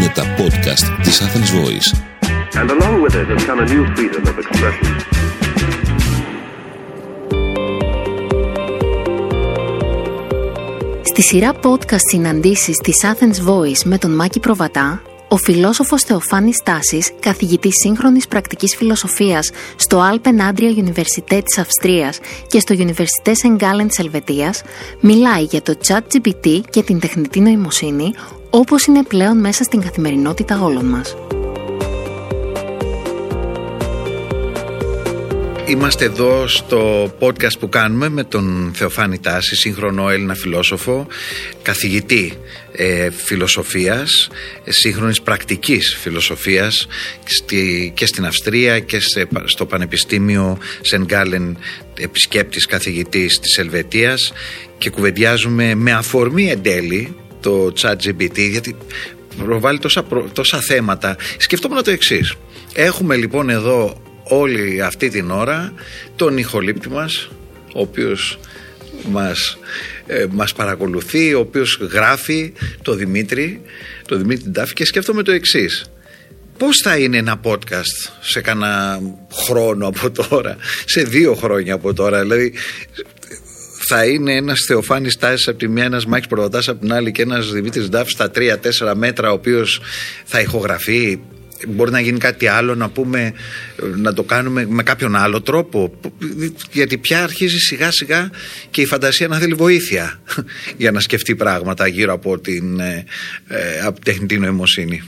Είναι τα podcast της Athens Voice. And along with it has come a new freedom of expression. Στη σειρά podcast συναντήσεις της Athens Voice με τον Μάκη Προβατά, ο φιλόσοφος Θεοφάνης Στάσης, καθηγητής σύγχρονης πρακτικής φιλοσοφίας στο Alpen Adria Universität της Αυστρίας και στο Universität St. Gallen της Ελβετίας, μιλάει για το chat GPT και την τεχνητή νοημοσύνη, όπως είναι πλέον μέσα στην καθημερινότητα όλων μας. Είμαστε εδώ στο podcast που κάνουμε με τον Θεοφάνη Τάση, σύγχρονο Έλληνα φιλόσοφο, καθηγητή ε, φιλοσοφίας, ε, σύγχρονης πρακτικής φιλοσοφίας στη, και στην Αυστρία και στο Πανεπιστήμιο Σεν Γκάλεν επισκέπτης καθηγητής της Ελβετίας και κουβεντιάζουμε με αφορμή εν τέλει το chat GPT γιατί προβάλλει τόσα, τόσα θέματα. Σκεφτόμουν το εξής. Έχουμε λοιπόν εδώ όλη αυτή την ώρα τον ηχολήπτη μας ο οποίος μας, ε, μας παρακολουθεί, ο οποίος γράφει το Δημήτρη, το Δημήτρη Ντάφη και σκέφτομαι το εξής. Πώς θα είναι ένα podcast σε κανένα χρόνο από τώρα, σε δύο χρόνια από τώρα, δηλαδή θα είναι ένας Θεοφάνης Τάση από τη μία, ένας Μάκη Προδοτάς από την άλλη και ένας Δημήτρης Ντάφη στα τρία-τέσσερα μέτρα, ο οποίος θα ηχογραφεί. Μπορεί να γίνει κάτι άλλο να πούμε να το κάνουμε με κάποιον άλλο τρόπο. Γιατί πια αρχίζει σιγά σιγά και η φαντασία να θέλει βοήθεια για να σκεφτεί πράγματα γύρω από την ε, ε, από τεχνητή νοημοσύνη.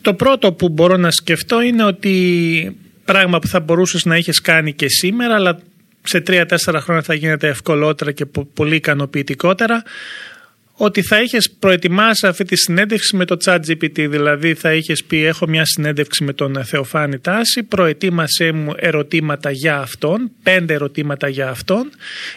Το πρώτο που μπορώ να σκεφτώ είναι ότι πράγμα που θα μπορούσες να έχεις κάνει και σήμερα αλλά σε τρία-τέσσερα χρόνια θα γίνεται ευκολότερα και πολύ ικανοποιητικότερα. Ότι θα είχες προετοιμάσει αυτή τη συνέντευξη με το chat GPT, δηλαδή θα είχες πει έχω μια συνέντευξη με τον Θεοφάνη Τάση, προετοίμασέ μου ερωτήματα για αυτόν, πέντε ερωτήματα για αυτόν,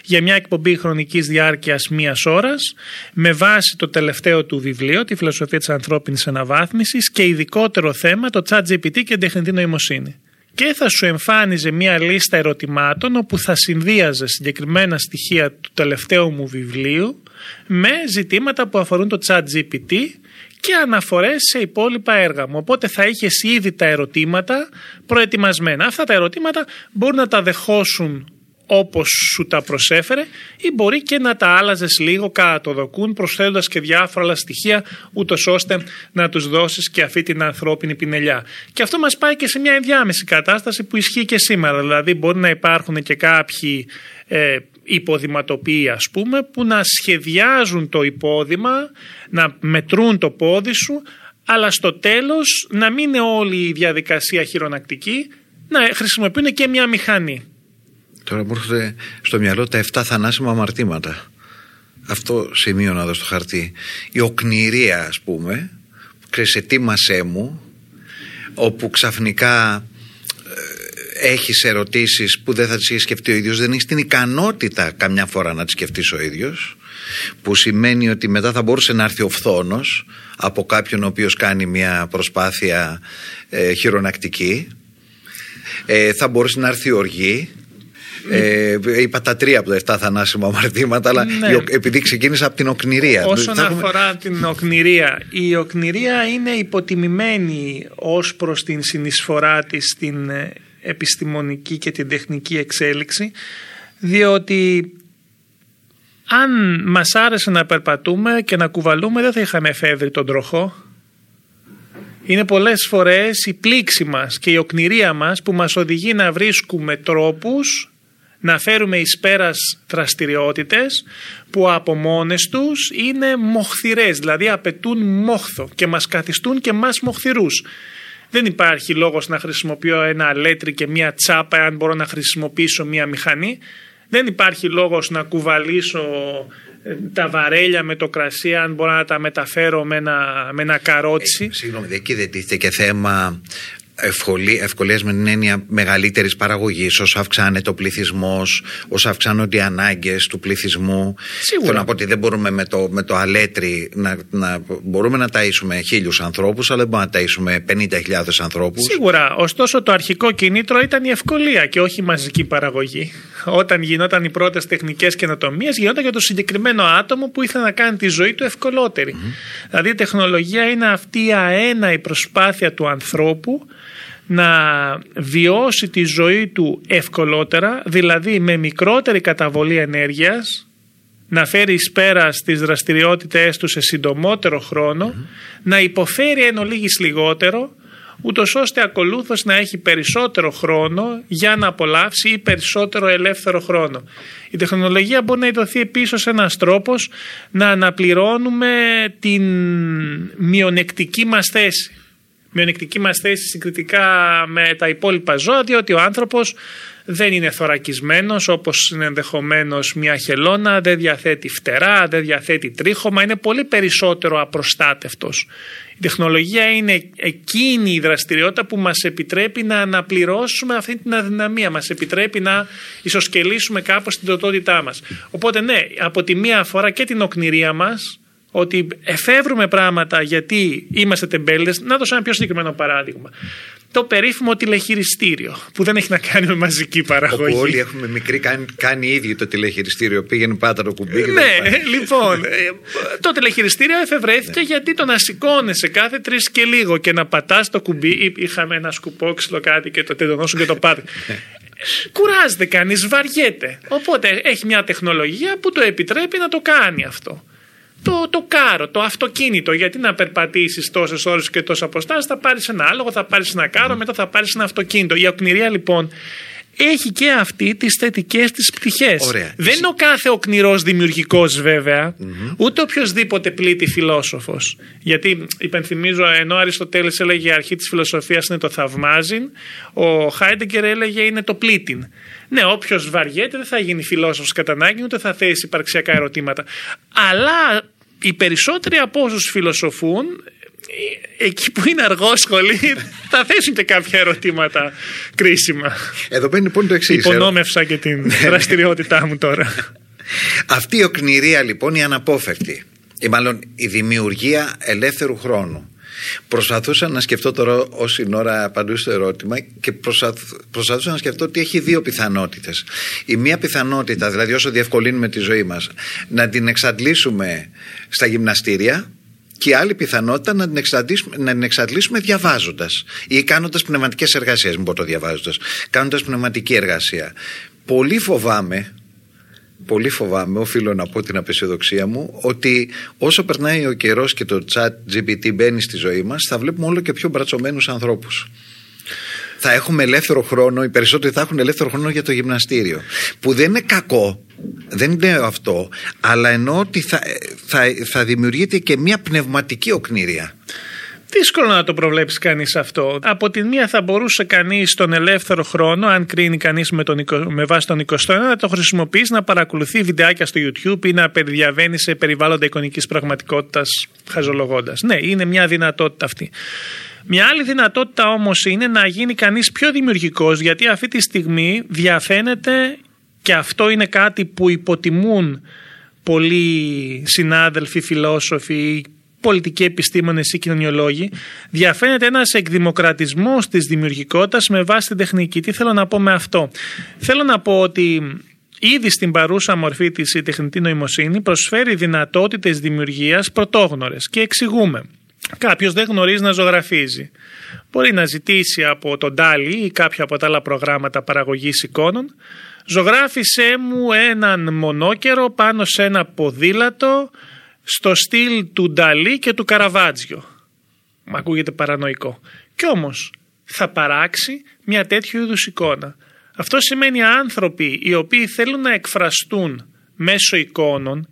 για μια εκπομπή χρονικής διάρκειας μίας ώρας, με βάση το τελευταίο του βιβλίο, τη φιλοσοφία της ανθρώπινης αναβάθμισης και ειδικότερο θέμα το chat GPT και την τεχνητή νοημοσύνη και θα σου εμφάνιζε μια λίστα ερωτημάτων όπου θα συνδύαζε συγκεκριμένα στοιχεία του τελευταίου μου βιβλίου με ζητήματα που αφορούν το chat GPT και αναφορές σε υπόλοιπα έργα μου. Οπότε θα είχες ήδη τα ερωτήματα προετοιμασμένα. Αυτά τα ερωτήματα μπορούν να τα δεχόσουν όπως σου τα προσέφερε ή μπορεί και να τα άλλαζες λίγο κατά το δοκούν προσθέτοντας και διάφορα άλλα στοιχεία ούτως ώστε να τους δώσεις και αυτή την ανθρώπινη πινελιά. Και αυτό μας πάει και σε μια ενδιάμεση κατάσταση που ισχύει και σήμερα. Δηλαδή μπορεί να υπάρχουν και κάποιοι ε, υποδηματοποιοί ας πούμε που να σχεδιάζουν το υπόδημα, να μετρούν το πόδι σου αλλά στο τέλος να μην είναι όλη η διαδικασία χειρονακτική να χρησιμοποιούν και μια μηχανή. Τώρα μου έρχονται στο μυαλό τα 7 θανάσιμα αμαρτήματα. Αυτό σημείο να δω στο χαρτί. Η οκνηρία ας πούμε, κρεσετήμασέ μου, όπου ξαφνικά ε, έχεις ερωτήσεις που δεν θα τις έχεις σκεφτεί ο ίδιος, δεν έχεις την ικανότητα καμιά φορά να τις σκεφτείς ο ίδιος, που σημαίνει ότι μετά θα μπορούσε να έρθει ο φθόνος από κάποιον ο οποίος κάνει μια προσπάθεια ε, χειρονακτική, ε, θα μπορούσε να έρθει η οργή, ε, είπα τα τρία από τα 7 θανάσιμα αμαρτήματα, αλλά ναι. επειδή ξεκίνησα από την οκνηρία. Όσον αφορά την οκνηρία, η οκνηρία είναι υποτιμημένη ως προς την συνεισφορά της στην ε, επιστημονική και την τεχνική εξέλιξη, διότι αν μας άρεσε να περπατούμε και να κουβαλούμε δεν θα είχαμε εφεύρει τον τροχό. Είναι πολλές φορές η πλήξη μας και η οκνηρία μας που μας οδηγεί να βρίσκουμε τρόπους να φέρουμε εις πέρας δραστηριότητες που από μόνες τους είναι μοχθηρές, δηλαδή απαιτούν μόχθο και μας καθιστούν και μας μοχθηρούς. Δεν υπάρχει λόγος να χρησιμοποιώ ένα αλέτρι και μια τσάπα αν μπορώ να χρησιμοποιήσω μια μηχανή. Δεν υπάρχει λόγος να κουβαλήσω ε, τα βαρέλια με το κρασί αν μπορώ να τα μεταφέρω με ένα, με ένα καρότσι. Ε, συγγνώμη, εκεί δεν τίθεται και θέμα ευκολία, ευκολίες με την έννοια μεγαλύτερης παραγωγής όσο αυξάνεται ο πληθυσμός όσο αυξάνονται οι ανάγκες του πληθυσμού Σίγουρα. θέλω να πω ότι δεν μπορούμε με το, με το αλέτρι να, να, μπορούμε να ταΐσουμε χίλιους ανθρώπους αλλά δεν μπορούμε να ταΐσουμε 50.000 ανθρώπους Σίγουρα. Ωστόσο, το αρχικό κίνητρο ήταν η ευκολία και όχι η μαζική παραγωγή. Όταν γινόταν οι πρώτες τεχνικές καινοτομίες, γινόταν για το συγκεκριμένο άτομο που ήθελε να κάνει τη ζωή του ευκολότερη. Δηλαδή, η τεχνολογία είναι αυτή η αέναη προσπάθεια του ανθρώπου να βιώσει τη ζωή του ευκολότερα, δηλαδή με μικρότερη καταβολή ενέργειας, να φέρει εις πέρα στις δραστηριότητες του σε συντομότερο χρόνο, να υποφέρει εν ολίγης λιγότερο, ούτως ώστε ακολούθως να έχει περισσότερο χρόνο για να απολαύσει ή περισσότερο ελεύθερο χρόνο. Η τεχνολογία μπορεί να ειδωθεί επίσης ως ένας τρόπος να αναπληρώνουμε την μειονεκτική μας θέση. Μειονεκτική μας θέση συγκριτικά με τα υπόλοιπα ζώα, διότι ο άνθρωπος δεν είναι θωρακισμένος όπως είναι ενδεχομένως μια χελώνα, δεν διαθέτει φτερά, δεν διαθέτει τρίχωμα, είναι πολύ περισσότερο απροστάτευτος. Η τεχνολογία είναι εκείνη η δραστηριότητα που μας επιτρέπει να αναπληρώσουμε αυτή την αδυναμία, μας επιτρέπει να ισοσκελίσουμε κάπως την τοτότητά μας. Οπότε ναι, από τη μία αφορά και την οκνηρία μας, ότι εφεύρουμε πράγματα γιατί είμαστε τεμπέλδες. Να δώσω ένα πιο συγκεκριμένο παράδειγμα. Το περίφημο τηλεχειριστήριο που δεν έχει να κάνει με μαζική παραγωγή. Όπου όλοι έχουμε μικρή, κάνει, κάνει ήδη το τηλεχειριστήριο. Πήγαινε πάτα το κουμπί. και Ναι, δεν πάει. λοιπόν, ε, το τηλεχειριστήριο εφευρέθηκε γιατί το να σηκώνεσαι κάθε τρεις και λίγο και να πατάς το κουμπί. ή Είχαμε ένα σκουπόξυλο κάτι και το τεντονόσουν και το πάτε. Κουράζεται κανείς, βαριέται. Οπότε έχει μια τεχνολογία που το επιτρέπει να το κάνει αυτό. Το, το κάρο, το αυτοκίνητο. Γιατί να περπατήσεις τόσες ώρες και τόσα αποστάσει, θα πάρεις ένα άλογο, θα πάρεις ένα κάρο, μετά θα πάρεις ένα αυτοκίνητο. Η οκνηρία λοιπόν έχει και αυτή τις θετικές της πτυχές. Ωραία. Δεν είναι ο κάθε οκνηρός δημιουργικός βέβαια, ούτε οποιοδήποτε πλήτη φιλόσοφος. Γιατί υπενθυμίζω, ενώ ο Αριστοτέλης έλεγε η αρχή της φιλοσοφίας είναι το θαυμάζειν, ο Χάιντεγκερ έλεγε είναι το πλήτην. Ναι, όποιος βαριέται δεν θα γίνει φιλόσοφος κατά ανάγκη, ούτε θα θέσει υπαρξιακά ερωτήματα. Αλλά οι περισσότεροι από όσους φιλοσοφούν, ε, εκεί που είναι αργόσχολοι, θα θέσουν και κάποια ερωτήματα κρίσιμα. Εδώ μπαίνει λοιπόν το εξής. Υπονόμευσα και την δραστηριότητά μου τώρα. Αυτή η οκνηρία λοιπόν η αναπόφευκτη ή μάλλον η δημιουργία ελεύθερου χρόνου. Προσπαθούσα να σκεφτώ τώρα όση ώρα απαντούσα στο ερώτημα και προσπαθ- προσπαθούσα να σκεφτώ ότι έχει δύο πιθανότητες. Η μία πιθανότητα, δηλαδή όσο διευκολύνουμε τη ζωή μας, να την εξαντλήσουμε στα γυμναστήρια και η άλλη πιθανότητα να την εξαντλήσουμε, να την εξαντλήσουμε διαβάζοντας ή κάνοντας πνευματικές εργασίες, μην πω το διαβάζοντας, κάνοντας πνευματική εργασία. Πολύ φοβάμαι πολύ φοβάμαι, οφείλω να πω την απεσιοδοξία μου, ότι όσο περνάει ο καιρός και το chat GPT μπαίνει στη ζωή μας, θα βλέπουμε όλο και πιο μπρατσωμένους ανθρώπους. Θα έχουμε ελεύθερο χρόνο, οι περισσότεροι θα έχουν ελεύθερο χρόνο για το γυμναστήριο. Που δεν είναι κακό, δεν είναι αυτό, αλλά εννοώ ότι θα, θα, θα δημιουργείται και μια πνευματική οκνηρία. Δύσκολο να το προβλέψει κανείς αυτό. Από τη μία θα μπορούσε κανείς τον ελεύθερο χρόνο, αν κρίνει κανείς με, τον εικο- με βάση τον 20ο αιώνα, να το χρησιμοποιήσει να παρακολουθεί βιντεάκια στο YouTube ή να περιδιαβαίνει σε περιβάλλοντα εικονικής πραγματικότητας χαζολογώντας. Ναι, είναι μια δυνατότητα αυτή. Μια άλλη δυνατότητα όμως είναι να γίνει κανείς πιο δημιουργικός, γιατί αυτή τη στιγμή διαφαίνεται και αυτό είναι κάτι που υποτιμούν πολλοί συνάδελφοι, φιλόσοφοι, πολιτικοί επιστήμονες ή κοινωνιολόγοι, διαφαίνεται ένας εκδημοκρατισμός της δημιουργικότητας με βάση την τεχνική. Τι θέλω να πω με αυτό; Θέλω να πω ότι ήδη στην παρούσα μορφή της η τεχνητή νοημοσύνη προσφέρει δυνατότητες δημιουργίας πρωτόγνωρες και εξηγούμε. Κάποιος δεν γνωρίζει να ζωγραφίζει. Μπορεί να ζητήσει από τον Ντάλι ή κάποια από τα άλλα προγράμματα παραγωγής εικόνων Ζωγράφησέ μου έναν μονόκερο πάνω σε ένα ποδήλατο στο στυλ του Νταλή και του Καραβάτζιο. Μ' ακούγεται παρανοϊκό. Κι όμως θα παράξει μια τέτοιου είδους εικόνα. Αυτό σημαίνει άνθρωποι οι οποίοι θέλουν να εκφραστούν μέσω εικόνων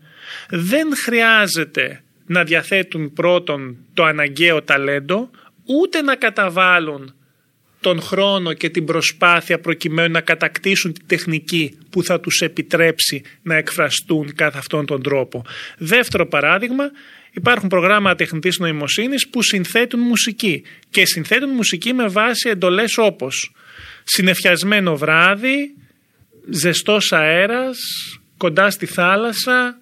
δεν χρειάζεται να διαθέτουν πρώτον το αναγκαίο ταλέντο ούτε να καταβάλουν τον χρόνο και την προσπάθεια προκειμένου να κατακτήσουν τη τεχνική που θα τους επιτρέψει να εκφραστούν κατά αυτόν τον τρόπο. Δεύτερο παράδειγμα, υπάρχουν προγράμματα τεχνητής νοημοσύνης που συνθέτουν μουσική και συνθέτουν μουσική με βάση εντολές όπως συνεφιασμένο βράδυ, ζεστός αέρας, κοντά στη θάλασσα,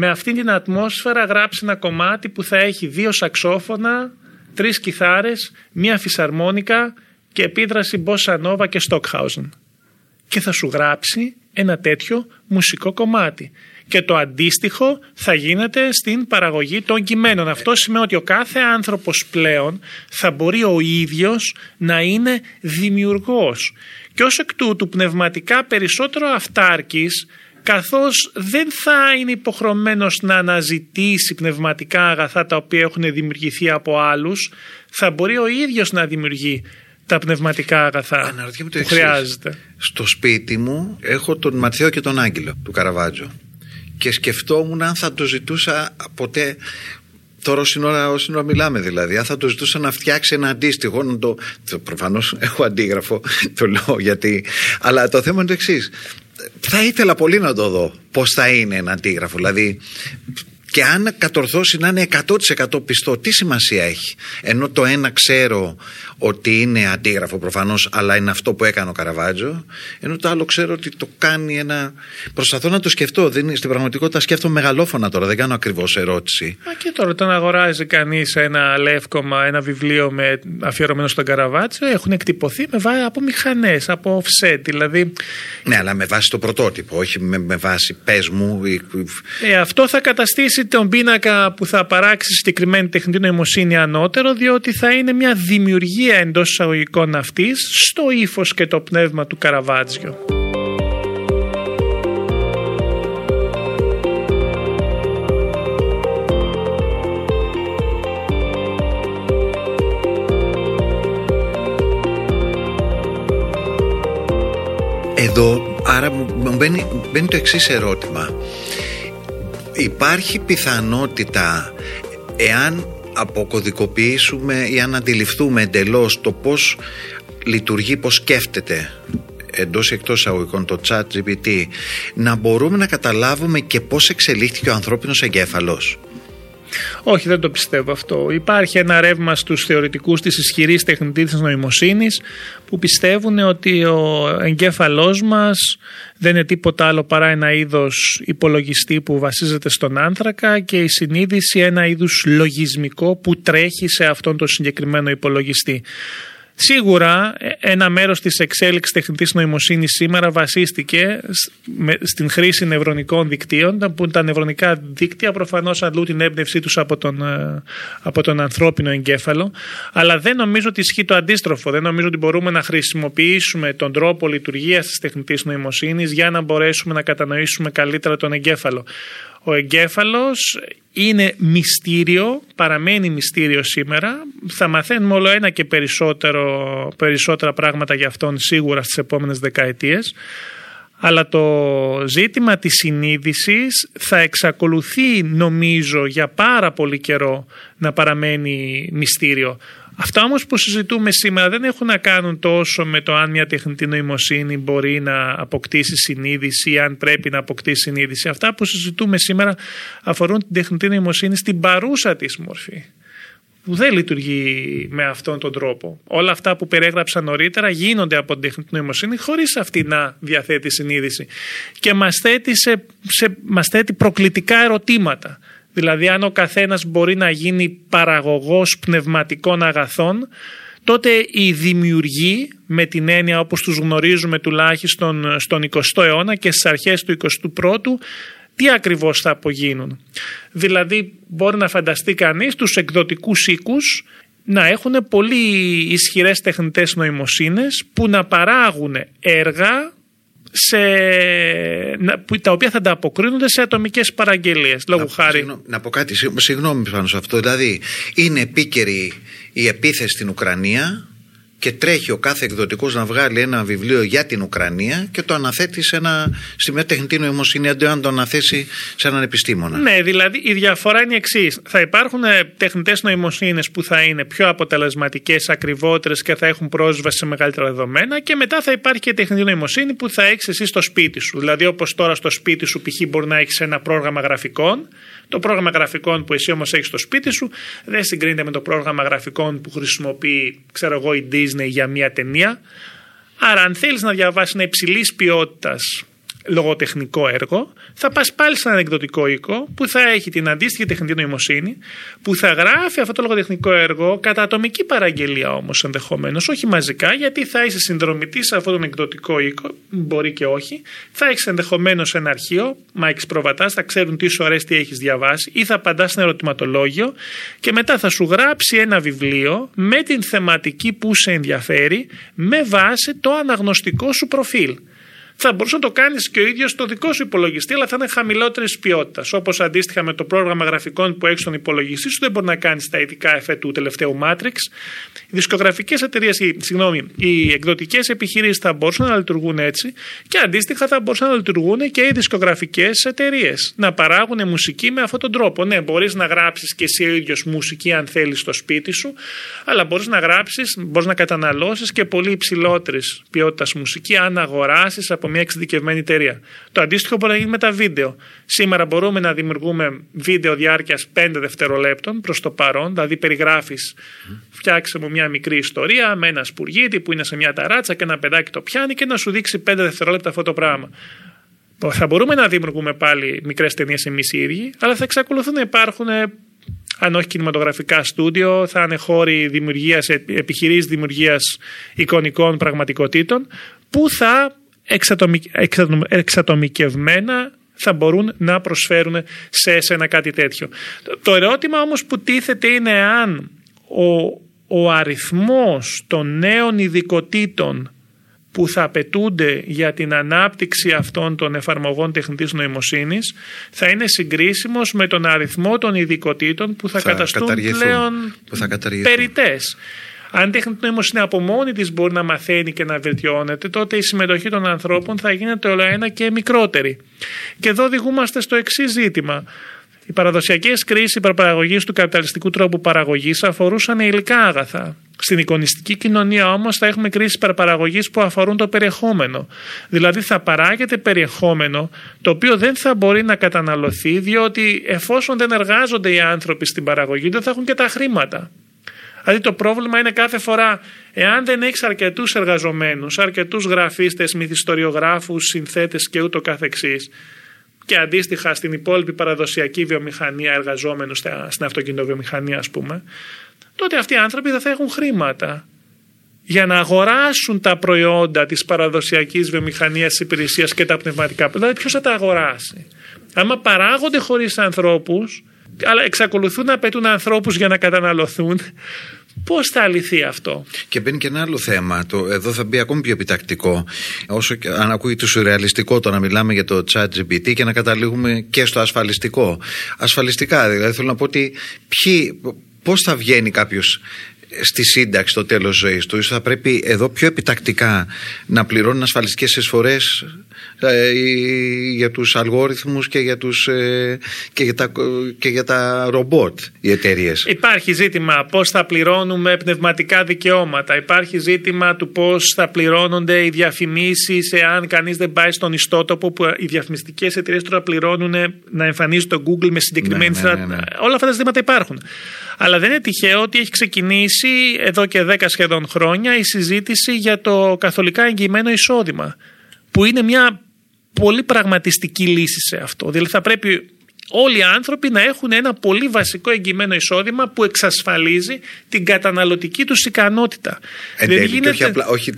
με αυτήν την ατμόσφαιρα γράψει ένα κομμάτι που θα έχει δύο σαξόφωνα, τρεις κιθάρες, μία φυσαρμόνικα και επίδραση Bossa Nova και Stockhausen. Και θα σου γράψει ένα τέτοιο μουσικό κομμάτι. Και το αντίστοιχο θα γίνεται στην παραγωγή των κειμένων. Αυτό σημαίνει ότι ο κάθε άνθρωπος πλέον θα μπορεί ο ίδιος να είναι δημιουργός. Και ως εκ τούτου πνευματικά περισσότερο αυτάρκης καθώς δεν θα είναι υποχρεωμένος να αναζητήσει πνευματικά αγαθά τα οποία έχουν δημιουργηθεί από άλλους, θα μπορεί ο ίδιος να δημιουργεί τα πνευματικά αγαθά που χρειάζεται. Στο σπίτι μου έχω τον Ματθαίο και τον Άγγελο του Καραβάτζο και σκεφτόμουν αν θα το ζητούσα ποτέ Τώρα όση ώρα, όση ώρα μιλάμε δηλαδή. Αν θα το ζητούσα να φτιάξει ένα αντίστοιχο, να το. Προφανώς έχω αντίγραφο, το λέω γιατί. Αλλά το θέμα είναι το εξής θα ήθελα πολύ να το δω πώς θα είναι ένα αντίγραφο. Δηλαδή και αν κατορθώσει να είναι 100% πιστό τι σημασία έχει; Ενώ το ένα ξέρω ότι είναι αντίγραφο προφανώς, αλλά είναι αυτό που έκανε ο Καραβάτζο. Ενώ το άλλο ξέρω ότι το κάνει ένα. Προσπαθώ να το σκεφτώ. Δεν, στην πραγματικότητα σκέφτομαι μεγαλόφωνα τώρα, δεν κάνω ακριβώς ερώτηση. Μα και τώρα, όταν αγοράζει κανείς ένα λεύκομα, ένα βιβλίο με, αφιερωμένο στον Καραβάτσο, έχουν εκτυπωθεί με βάση από μηχανές, από offset. Δηλαδή... Ναι, αλλά με βάση το πρωτότυπο, όχι με, με βάση πες μου. Ε, αυτό θα καταστήσει τον πίνακα που θα παράξει συγκεκριμένη τεχνητή νοημοσύνη ανώτερο, διότι θα είναι μια δημιουργία εντός εντός εισαγωγικών αυτής στο ύφος και το πνεύμα του Καραβάτζιο. Εδώ, άρα μου μπαίνει, μπαίνει το εξής ερώτημα. Υπάρχει πιθανότητα εάν αποκωδικοποιήσουμε ή αν αντιληφθούμε εντελώς το πώς λειτουργεί, πώς σκέφτεται εντός ή εκτός αγωγικών το chat GPT να μπορούμε να καταλάβουμε και πώς εξελίχθηκε ο ανθρώπινος εγκέφαλος. Όχι, δεν το πιστεύω αυτό. Υπάρχει ένα ρεύμα στους θεωρητικούς της ισχυρής τεχνητής νοημοσύνης που πιστεύουν ότι ο εγκέφαλός μας δεν είναι τίποτα άλλο παρά ένα είδος υπολογιστή που βασίζεται στον άνθρακα και η συνείδηση ένα είδους λογισμικό που τρέχει σε αυτόν τον συγκεκριμένο υπολογιστή. Σίγουρα ε, ένα μέρος της εξέλιξης τεχνητής νοημοσύνης σήμερα βασίστηκε στην χρήση νευρονικών δικτύων που τα νευρονικά δίκτυα προφανώς αντλούν την έμπνευσή τους από τον, ε, από τον ανθρώπινο εγκέφαλο αλλά δεν νομίζω ότι ισχύει το αντίστροφο. Δεν νομίζω ότι μπορούμε να χρησιμοποιήσουμε τον τρόπο λειτουργίας της τεχνητής νοημοσύνης για να μπορέσουμε να κατανοήσουμε καλύτερα τον εγκέφαλο. Ο εγκέφαλος είναι μυστήριο, παραμένει μυστήριο σήμερα. Θα μαθαίνουμε όλο ένα και περισσότερο, περισσότερα πράγματα για αυτόν σίγουρα στις επόμενες δεκαετίες. Αλλά το ζήτημα της συνείδησης θα εξακολουθεί νομίζω για πάρα πολύ καιρό να παραμένει μυστήριο. Αυτά όμως που συζητούμε σήμερα δεν έχουν να κάνουν τόσο με το αν μια τεχνητή νοημοσύνη μπορεί να αποκτήσει συνείδηση ή αν πρέπει να αποκτήσει συνείδηση. Αυτά που συζητούμε σήμερα αφορούν την τεχνητή νοημοσύνη στην παρούσα της μορφή που δεν λειτουργεί με αυτόν τον τρόπο. Όλα αυτά που περιέγραψα νωρίτερα γίνονται από την τεχνητή νοημοσύνη χωρίς αυτή να διαθέτει συνείδηση και μας θέτει, σε, σε, μας θέτει προκλητικά ερωτήματα. Δηλαδή αν ο καθένας μπορεί να γίνει παραγωγός πνευματικών αγαθών τότε οι δημιουργοί με την έννοια όπως τους γνωρίζουμε τουλάχιστον στον 20ο αιώνα και στις αρχές του 21ου τι ακριβώς θα απογίνουν. Δηλαδή μπορεί να φανταστεί κανείς τους εκδοτικούς οίκους να έχουν πολύ ισχυρές τεχνητές νοημοσύνες που να παράγουν έργα σε, τα οποία θα τα αποκρίνονται σε ατομικές παραγγελίες. Λόγω να, χάρη. να πω κάτι, συγγνώμη πάνω σε αυτό. Δηλαδή, είναι επίκαιρη η επίθεση στην Ουκρανία και τρέχει ο κάθε εκδοτικός να βγάλει ένα βιβλίο για την Ουκρανία και το αναθέτει σε ένα, στη μια τεχνητή νοημοσύνη αντί αν το αναθέσει σε έναν επιστήμονα. Ναι, δηλαδή η διαφορά είναι η εξής. Θα υπάρχουν τεχνητές νοημοσύνες που θα είναι πιο αποτελεσματικές, ακριβότερες και θα έχουν πρόσβαση σε μεγαλύτερα δεδομένα και μετά θα υπάρχει και τεχνητή νοημοσύνη που θα έχεις εσύ στο σπίτι σου. Δηλαδή, όπως τώρα στο σπίτι σου, π.χ. μπορεί να έχεις ένα πρόγραμμα γραφικών. Το πρόγραμμα γραφικών που εσύ όμως έχεις στο σπίτι σου δεν συγκρίνεται με το πρόγραμμα γραφικών που χρησιμοποιεί, ξέρω εγώ, η Disney για μια ταινία. Άρα, αν θέλεις να διαβάσεις ένα υψηλής ποιότητας λογοτεχνικό έργο, θα πας πάλι σε έναν εκδοτικό οίκο που θα έχει την αντίστοιχη τεχνητή νοημοσύνη, που θα γράφει αυτό το λογοτεχνικό έργο κατά ατομική παραγγελία όμως ενδεχομένως, όχι μαζικά, γιατί θα είσαι συνδρομητής σε αυτόν τον εκδοτικό οίκο, μπορεί και όχι. Θα έχεις ενδεχομένως ένα αρχείο, Μάκη Προβατά, θα ξέρουν τι σου αρέσει, τι έχεις διαβάσει, ή θα απαντάς ένα ερωτηματολόγιο και μετά θα σου γράψει ένα βιβλίο με την θεματική που σε ενδιαφέρει με βάση το αναγνωστικό σου προφίλ θα μπορούσε να το κάνεις και ο ίδιος στο δικό σου υπολογιστή, αλλά θα είναι χαμηλότερης ποιότητας. Όπως αντίστοιχα με το πρόγραμμα γραφικών που έχει στον υπολογιστή σου, δεν μπορεί να κάνεις τα ειδικά εφέ του τελευταίου Matrix. Οι δισκογραφικές εταιρείες, συγγνώμη, οι εκδοτικές επιχειρήσεις θα μπορούσαν να λειτουργούν έτσι και αντίστοιχα θα μπορούσαν να λειτουργούν και οι δισκογραφικές εταιρείες. Να παράγουν μουσική με αυτόν τον τρόπο. Ναι, μπορείς να γράψεις και εσύ ο ίδιος μουσική αν θέλεις στο σπίτι σου, αλλά μπορείς να γράψεις, μπορείς να καταναλώσεις και πολύ υψηλότερης ποιότητας μουσική αν αγοράσεις από μια εξειδικευμένη εταιρεία. Το αντίστοιχο μπορεί να γίνει με τα βίντεο. Σήμερα μπορούμε να δημιουργούμε βίντεο διάρκειας 5 δευτερολέπτων προς το παρόν, δηλαδή περιγράφεις, φτιάξε μου μια μικρή ιστορία με ένα σπουργίτη που είναι σε μια ταράτσα και ένα παιδάκι το πιάνει και να σου δείξει 5 δευτερόλεπτα αυτό το πράγμα. Θα μπορούμε να δημιουργούμε πάλι μικρές ταινίες εμείς οι ίδιοι, αλλά θα εξακολουθούν να υπάρχουν αν όχι κινηματογραφικά στούντιο, θα είναι χώροι δημιουργίας, επιχειρήσεις δημιουργίας εικονικών πραγματικότητων που θα εξατομικευμένα θα μπορούν να προσφέρουν σε εσένα κάτι τέτοιο. Το ερώτημα όμως που τίθεται είναι αν ο, ο αριθμός των νέων ειδικοτήτων που θα απαιτούνται για την ανάπτυξη αυτών των εφαρμογών τεχνητής νοημοσύνης θα είναι συγκρίσιμος με τον αριθμό των ειδικοτήτων που θα, θα καταστούν πλέον που θα περιτές. Αν η τεχνητή νοημοσύνη από μόνη της μπορεί να μαθαίνει και να βελτιώνεται, τότε η συμμετοχή των ανθρώπων θα γίνεται όλο ένα και μικρότερη. Και εδώ οδηγούμαστε στο εξής ζήτημα. Οι παραδοσιακές κρίσεις υπερπαραγωγής του καπιταλιστικού τρόπου παραγωγής αφορούσαν υλικά άγαθα. Στην εικονιστική κοινωνία όμως θα έχουμε κρίσεις υπερπαραγωγής που αφορούν το περιεχόμενο. Δηλαδή θα παράγεται περιεχόμενο το οποίο δεν θα μπορεί να καταναλωθεί διότι εφόσον δεν εργάζονται οι άνθρωποι στην παραγωγή δεν θα έχουν και τα χρήματα. Δηλαδή το πρόβλημα είναι κάθε φορά, εάν δεν έχεις αρκετούς εργαζομένους, αρκετούς γραφίστες, μυθιστοριογράφους, συνθέτες και ούτω καθεξής και αντίστοιχα στην υπόλοιπη παραδοσιακή βιομηχανία εργαζόμενου στην αυτοκινητοβιομηχανία ας πούμε, τότε αυτοί οι άνθρωποι δεν θα έχουν χρήματα για να αγοράσουν τα προϊόντα της παραδοσιακής βιομηχανίας της υπηρεσίας και τα πνευματικά. Δηλαδή ποιος θα τα αγοράσει; Άμα παράγονται χωρίς ανθρώπους, αλλά εξακολουθούν να απαιτούν ανθρώπους για να καταναλωθούν, Πώς θα λυθεί αυτό; Και μπαίνει και ένα άλλο θέμα. Το, εδώ θα μπει ακόμη πιο επιτακτικό. Όσο και, αν ακούγεται σουρεαλιστικό το να μιλάμε για το chat GPT και να καταλήγουμε και στο ασφαλιστικό. Ασφαλιστικά, δηλαδή θέλω να πω ότι πώς θα βγαίνει κάποιος στη σύνταξη το τέλος ζωής του; Θα πρέπει εδώ πιο επιτακτικά να πληρώνουν ασφαλιστικές εισφορές ε, για τους αλγόριθμους και για, τους, ε, και για, τα, και για τα ρομπότ οι εταιρείες. Υπάρχει ζήτημα πώς θα πληρώνουμε πνευματικά δικαιώματα. Υπάρχει ζήτημα του πώς θα πληρώνονται οι διαφημίσεις εάν κανείς δεν πάει στον ιστότοπο που οι διαφημιστικές εταιρείες τώρα πληρώνουν να εμφανίζει το Google με συγκεκριμένη ναι, ναι, ναι, ναι, Όλα αυτά τα ζητήματα υπάρχουν. Αλλά δεν είναι τυχαίο ότι έχει ξεκινήσει εδώ και 10 σχεδόν χρόνια η συζήτηση για το καθολικά εγγυημένο εισόδημα που είναι μια πολύ πραγματιστική λύση σε αυτό. Δηλαδή θα πρέπει όλοι οι άνθρωποι να έχουν ένα πολύ βασικό εγγυημένο εισόδημα που εξασφαλίζει την καταναλωτική τους ικανότητα. Εν τέλει, γίνεται... όχι, απλά, όχι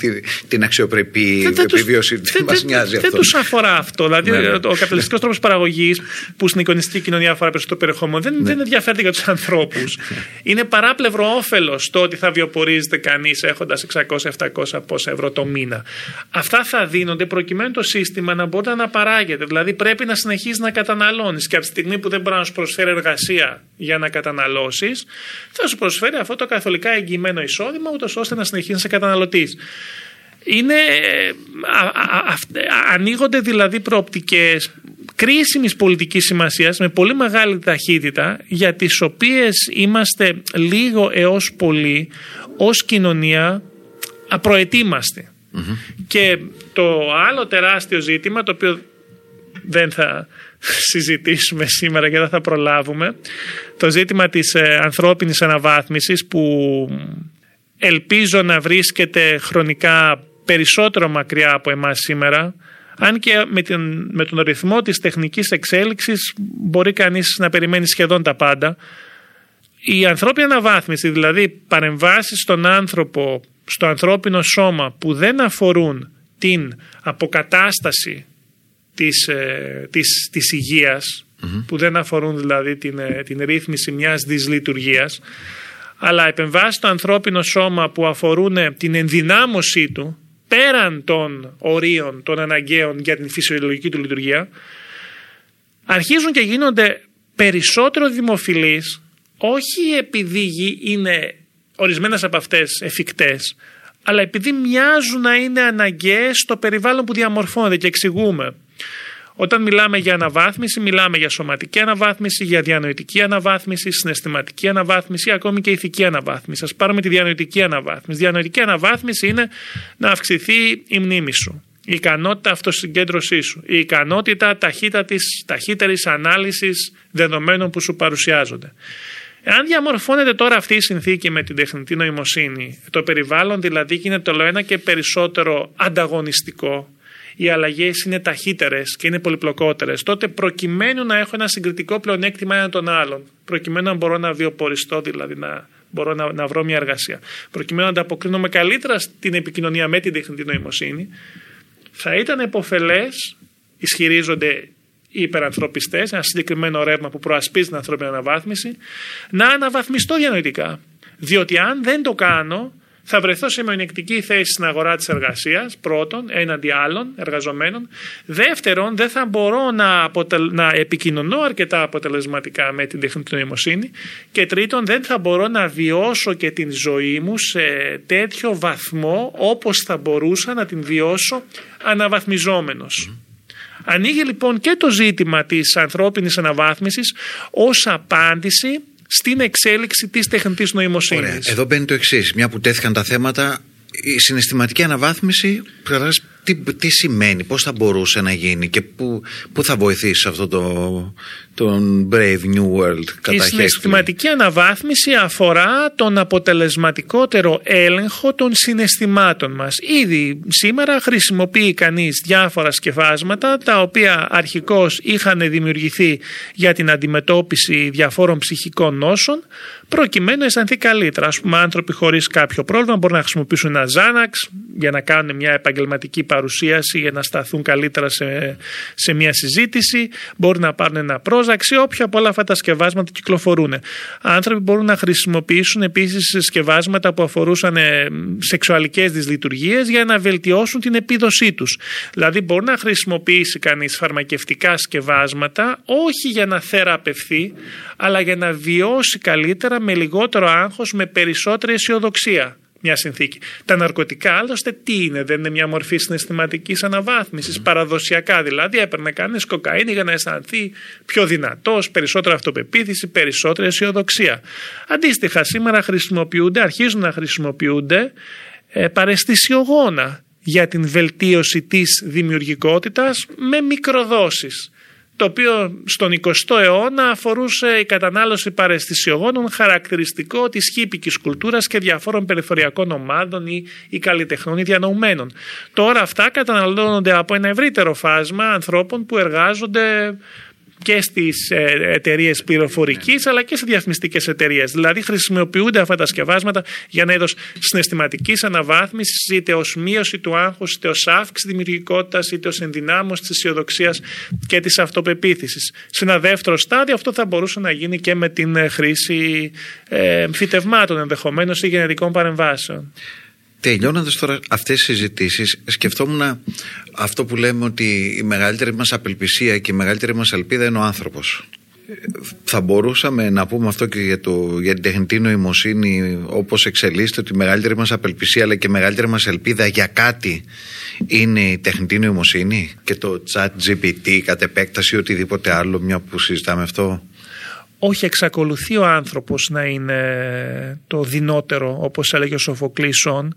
την αξιοπρεπή δεν, επιβίωση. Δεν μας νοιάζει αυτό. Δεν τους αφορά αυτό. Δηλαδή, ναι. ο καπιταλιστικός τρόπος παραγωγής που στην εικονιστική κοινωνία αφορά περισσότερο περιεχόμενο δεν, ναι. δεν ενδιαφέρεται για τους ανθρώπους. Είναι παράπλευρο όφελος το ότι θα βιοπορίζεται κανείς έχοντας 600-700 πόσα ευρώ το μήνα. Αυτά θα δίνονται προκειμένου το σύστημα να μπορεί να παράγεται. Δηλαδή, πρέπει να συνεχίζεις να καταναλώνεις. Και από τη στιγμή που δεν μπορεί να σου προσφέρει εργασία για να καταναλώσεις, θα σου προσφέρει αυτό το καθολικά εγγυημένο εισόδημα, ούτως ώστε να συνεχίσεις να είσαι καταναλωτή. Είναι, α, α, α, ανοίγονται δηλαδή προοπτικές κρίσιμης πολιτικής σημασίας με πολύ μεγάλη ταχύτητα για τις οποίες είμαστε λίγο έως πολύ ως κοινωνία απροετοίμαστοι. Και το άλλο τεράστιο ζήτημα το οποίο δεν θα συζητήσουμε σήμερα και δεν θα προλάβουμε το ζήτημα της ε, ανθρώπινης αναβάθμισης που ελπίζω να βρίσκεται χρονικά περισσότερο μακριά από εμάς σήμερα αν και με, την, με τον ρυθμό της τεχνικής εξέλιξης μπορεί κανείς να περιμένει σχεδόν τα πάντα. Η ανθρώπινη αναβάθμιση, δηλαδή παρεμβάσεις στον άνθρωπο, στο ανθρώπινο σώμα που δεν αφορούν την αποκατάσταση της, ε, της, της υγειας που δεν αφορούν δηλαδή την, ε, την ρύθμιση μιας δυσλειτουργίας αλλά επεμβάσει στο ανθρώπινο σώμα που αφορούν την ενδυνάμωσή του πέραν των ορίων των αναγκαίων για την φυσιολογική του λειτουργία αρχίζουν και γίνονται περισσότερο δημοφιλείς όχι επειδή είναι ορισμένες από αυτές εφικτές αλλά επειδή μοιάζουν να είναι αναγκαίες στο περιβάλλον που διαμορφώνεται και εξηγούμε. Όταν μιλάμε για αναβάθμιση, μιλάμε για σωματική αναβάθμιση, για διανοητική αναβάθμιση, συναισθηματική αναβάθμιση, ακόμη και ηθική αναβάθμιση. Α πάρουμε τη διανοητική αναβάθμιση. Διανοητική αναβάθμιση είναι να αυξηθεί η μνήμη σου, η ικανότητα αυτοσυγκέντρωσή σου, η ικανότητα ταχύτερης ανάλυσης δεδομένων που σου παρουσιάζονται. Εάν διαμορφώνεται τώρα αυτή η συνθήκη με την τεχνητή νοημοσύνη, το περιβάλλον δηλαδή γίνεται το ένα και περισσότερο ανταγωνιστικό, οι αλλαγές είναι ταχύτερες και είναι πολυπλοκότερες, τότε προκειμένου να έχω ένα συγκριτικό πλεονέκτημα έναν τον άλλον, προκειμένου να μπορώ να βιοποριστώ, δηλαδή να μπορώ να, να βρω μια εργασία, προκειμένου να ανταποκρίνομαι καλύτερα στην επικοινωνία με την τεχνητή νοημοσύνη, θα ήταν επωφελές, ισχυρίζονται οι υπερανθρωπιστές, ένα συγκεκριμένο ρεύμα που προασπίζει την ανθρώπινη αναβάθμιση, να αναβαθμιστώ διανοητικά. Διότι αν δεν το κάνω, θα βρεθώ σε μειονεκτική θέση στην αγορά της εργασίας, πρώτον, έναντι άλλων εργαζομένων. Δεύτερον, δεν θα μπορώ να, να επικοινωνώ αρκετά αποτελεσματικά με την τεχνητή νοημοσύνη. Και τρίτον, δεν θα μπορώ να βιώσω και την ζωή μου σε τέτοιο βαθμό όπως θα μπορούσα να την βιώσω αναβαθμιζόμενος. Ανοίγει λοιπόν και το ζήτημα της ανθρώπινης αναβάθμισης ως απάντηση στην εξέλιξη της τεχνητής νοημοσύνης. Ωραία. Εδώ μπαίνει το εξής. Μια που τέθηκαν τα θέματα, η συναισθηματική αναβάθμιση τι, τι σημαίνει, πώς θα μπορούσε να γίνει και πού, πού θα βοηθήσει αυτό το, τον Brave New World κατά Η συναισθηματική αναβάθμιση αφορά τον αποτελεσματικότερο έλεγχο των συναισθημάτων μας. Ήδη σήμερα χρησιμοποιεί κανείς διάφορα σκεφάσματα τα οποία αρχικώς είχαν δημιουργηθεί για την αντιμετώπιση διαφόρων ψυχικών νόσων προκειμένου να αισθανθεί καλύτερα. Ας πούμε άνθρωποι χωρίς κάποιο πρόβλημα μπορούν να χρησιμοποιήσουν ένα Xanax για να κάνουν μια επαγγελματική παρουσίαση για να σταθούν καλύτερα σε, σε μια συζήτηση, μπορούν να πάρουν ένα πρόζαξ ή όποια από όλα αυτά τα σκευάσματα κυκλοφορούν. Άνθρωποι μπορούν να χρησιμοποιήσουν επίσης σκευάσματα που αφορούσαν ε, σεξουαλικές δυσλειτουργίες για να βελτιώσουν την επίδοσή τους. Δηλαδή, μπορεί να χρησιμοποιήσει κανείς φαρμακευτικά σκευάσματα όχι για να θεραπευθεί, αλλά για να βιώσει καλύτερα με λιγότερο άγχος, με περισσότερη αισιοδοξία μια συνθήκη. Τα ναρκωτικά άλλωστε τι είναι, δεν είναι μια μορφή συναισθηματικής αναβάθμισης. Παραδοσιακά δηλαδή έπαιρνε κανείς κοκαίνη για να αισθανθεί πιο δυνατός, περισσότερη αυτοπεποίθηση, περισσότερη αισιοδοξία. Αντίστοιχα, σήμερα χρησιμοποιούνται, αρχίζουν να χρησιμοποιούνται ε, παρεστησιογόνα για την βελτίωση της δημιουργικότητας με μικροδόσεις το οποίο στον 20ο αιώνα αφορούσε η κατανάλωση παρεστησιογόνων χαρακτηριστικό της χύπικης κουλτούρας και διαφόρων περιθωριακών ομάδων ή, ή καλλιτεχνών ή διανοουμένων. Τώρα αυτά καταναλώνονται από ένα ευρύτερο φάσμα ανθρώπων που εργάζονται και στις ε, εταιρείες πληροφορικής αλλά και σε διαφημιστικές εταιρείες. Δηλαδή χρησιμοποιούνται αυτά τα σκευάσματα για ένα είδος συναισθηματικής αναβάθμισης, είτε ως μείωση του άγχους, είτε ως αύξηση δημιουργικότητας, είτε ως ενδυνάμωση της αισιοδοξίας και της αυτοπεποίθησης. Σε ένα δεύτερο στάδιο αυτό θα μπορούσε να γίνει και με την ε, χρήση ε, φυτευμάτων ενδεχομένως ή γενετικών παρεμβάσεων. Τελειώνοντας τώρα αυτές τις συζητήσεις, σκεφτόμουν αυτό που λέμε ότι η μεγαλύτερη μας απελπισία και η μεγαλύτερη μας ελπίδα είναι ο άνθρωπος. θα μπορούσαμε να πούμε αυτό και για, το, για την τεχνητή νοημοσύνη όπως εξελίσσεται ότι η μεγαλύτερη μας απελπισία αλλά και η μεγαλύτερη μας ελπίδα για κάτι είναι η τεχνητή νοημοσύνη και το chat GPT κατ' επέκταση ή οτιδήποτε άλλο μια που συζητάμε αυτό. Όχι, εξακολουθεί ο άνθρωπος να είναι το δυνότερο όπως έλεγε ο Σοφοκλήσον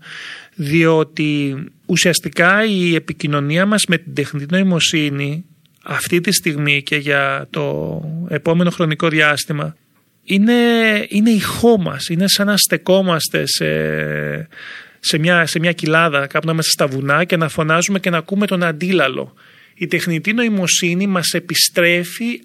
διότι ουσιαστικά η επικοινωνία μας με την τεχνητή νοημοσύνη αυτή τη στιγμή και για το επόμενο χρονικό διάστημα είναι, είναι ηχό μας, είναι σαν να στεκόμαστε σε, σε, μια, σε μια κοιλάδα κάπου μέσα στα βουνά και να φωνάζουμε και να ακούμε τον αντίλαλο. Η τεχνητή νοημοσύνη μας επιστρέφει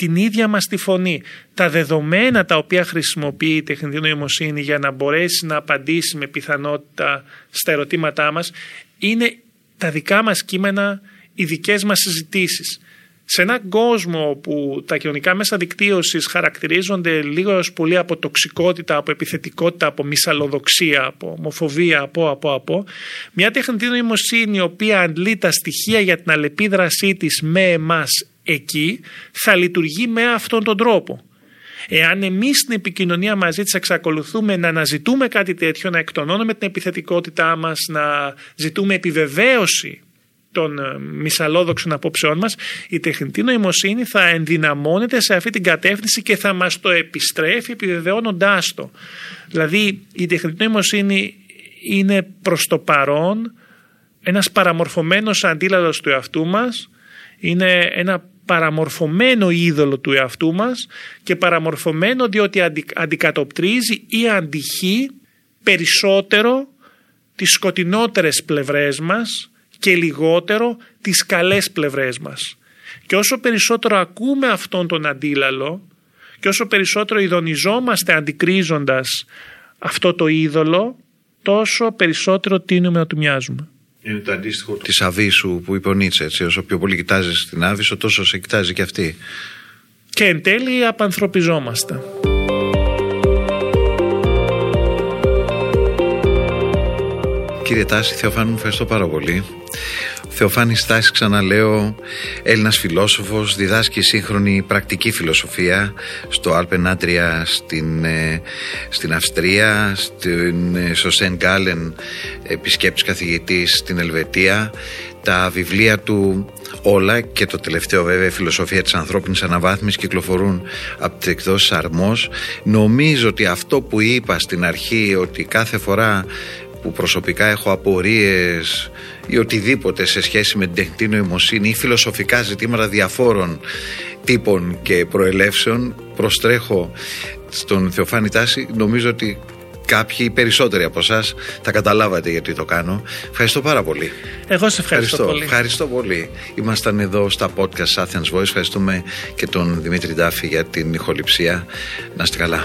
την ίδια μας τη φωνή. Τα δεδομένα τα οποία χρησιμοποιεί η τεχνητή νοημοσύνη για να μπορέσει να απαντήσει με πιθανότητα στα ερωτήματά μας είναι τα δικά μας κείμενα, οι δικές μας συζητήσεις. Σε έναν κόσμο που τα κοινωνικά μέσα δικτύωσης χαρακτηρίζονται λίγο έως πολύ από τοξικότητα, από επιθετικότητα, από μυσαλλοδοξία, από ομοφοβία, από, από, από, μια τεχνητή νοημοσύνη η οποία αντλεί τα στοιχεία για την αλληλεπίδρασή της με εμάς εκεί, θα λειτουργεί με αυτόν τον τρόπο. Εάν εμείς στην επικοινωνία μαζί της εξακολουθούμε να αναζητούμε κάτι τέτοιο, να εκτονώνουμε την επιθετικότητά μας, να ζητούμε επιβεβαίωση των ε, μυσαλόδοξων απόψεών μας η τεχνητή νοημοσύνη θα ενδυναμώνεται σε αυτή την κατεύθυνση και θα μας το επιστρέφει επιβεβαιώνοντάς το. Δηλαδή η τεχνητή νοημοσύνη είναι προς το παρόν ένας παραμορφωμένος αντίλαλος του εαυτού μας είναι ένα παραμορφωμένο είδωλο του εαυτού μας και παραμορφωμένο διότι αντικατοπτρίζει ή αντιχεί περισσότερο τις σκοτεινότερες πλευρές μας και λιγότερο τις καλές πλευρές μας. Και όσο περισσότερο ακούμε αυτόν τον αντίλαλο και όσο περισσότερο ειδονιζόμαστε αντικρίζοντας αυτό το είδωλο, τόσο περισσότερο τίνουμε να του μοιάζουμε. Είναι το αντίστοιχο της Αβίσου που είπε ο Νίτσε. Έτσι, όσο πιο πολύ κοιτάζεις την Άβυσο, τόσο σε κοιτάζει και αυτή. Και εν τέλει απανθρωπιζόμαστε. Κύριε Τάση, Θεοφάνου, μου ευχαριστώ πάρα πολύ. Θεοφάνη Στάση, ξαναλέω, Έλληνας φιλόσοφος, διδάσκει σύγχρονη πρακτική φιλοσοφία στο Αλπενάτρια στην, ε, στην Αυστρία, στην, ε, στο Σεν Γκάλεν, επισκέπτης καθηγητής στην Ελβετία. Τα βιβλία του όλα και το τελευταίο βέβαια η φιλοσοφία της ανθρώπινης αναβάθμισης κυκλοφορούν από τις εκδόσεις Αρμός. Νομίζω ότι αυτό που είπα στην αρχή ότι κάθε φορά που προσωπικά έχω απορίες ή οτιδήποτε σε σχέση με την τεχνητή νοημοσύνη ή φιλοσοφικά ζητήματα διαφόρων τύπων και προελεύσεων προστρέχω στον Θεοφάνη Τάση νομίζω ότι κάποιοι περισσότεροι από εσάς θα καταλάβατε γιατί το κάνω. Ευχαριστώ πάρα πολύ. Εγώ σε ευχαριστώ, πολύ. Ευχαριστώ πολύ. Ήμασταν εδώ στα podcast Athens Voice. Ευχαριστούμε και τον Δημήτρη Ντάφη για την ηχοληψία. Να είστε καλά.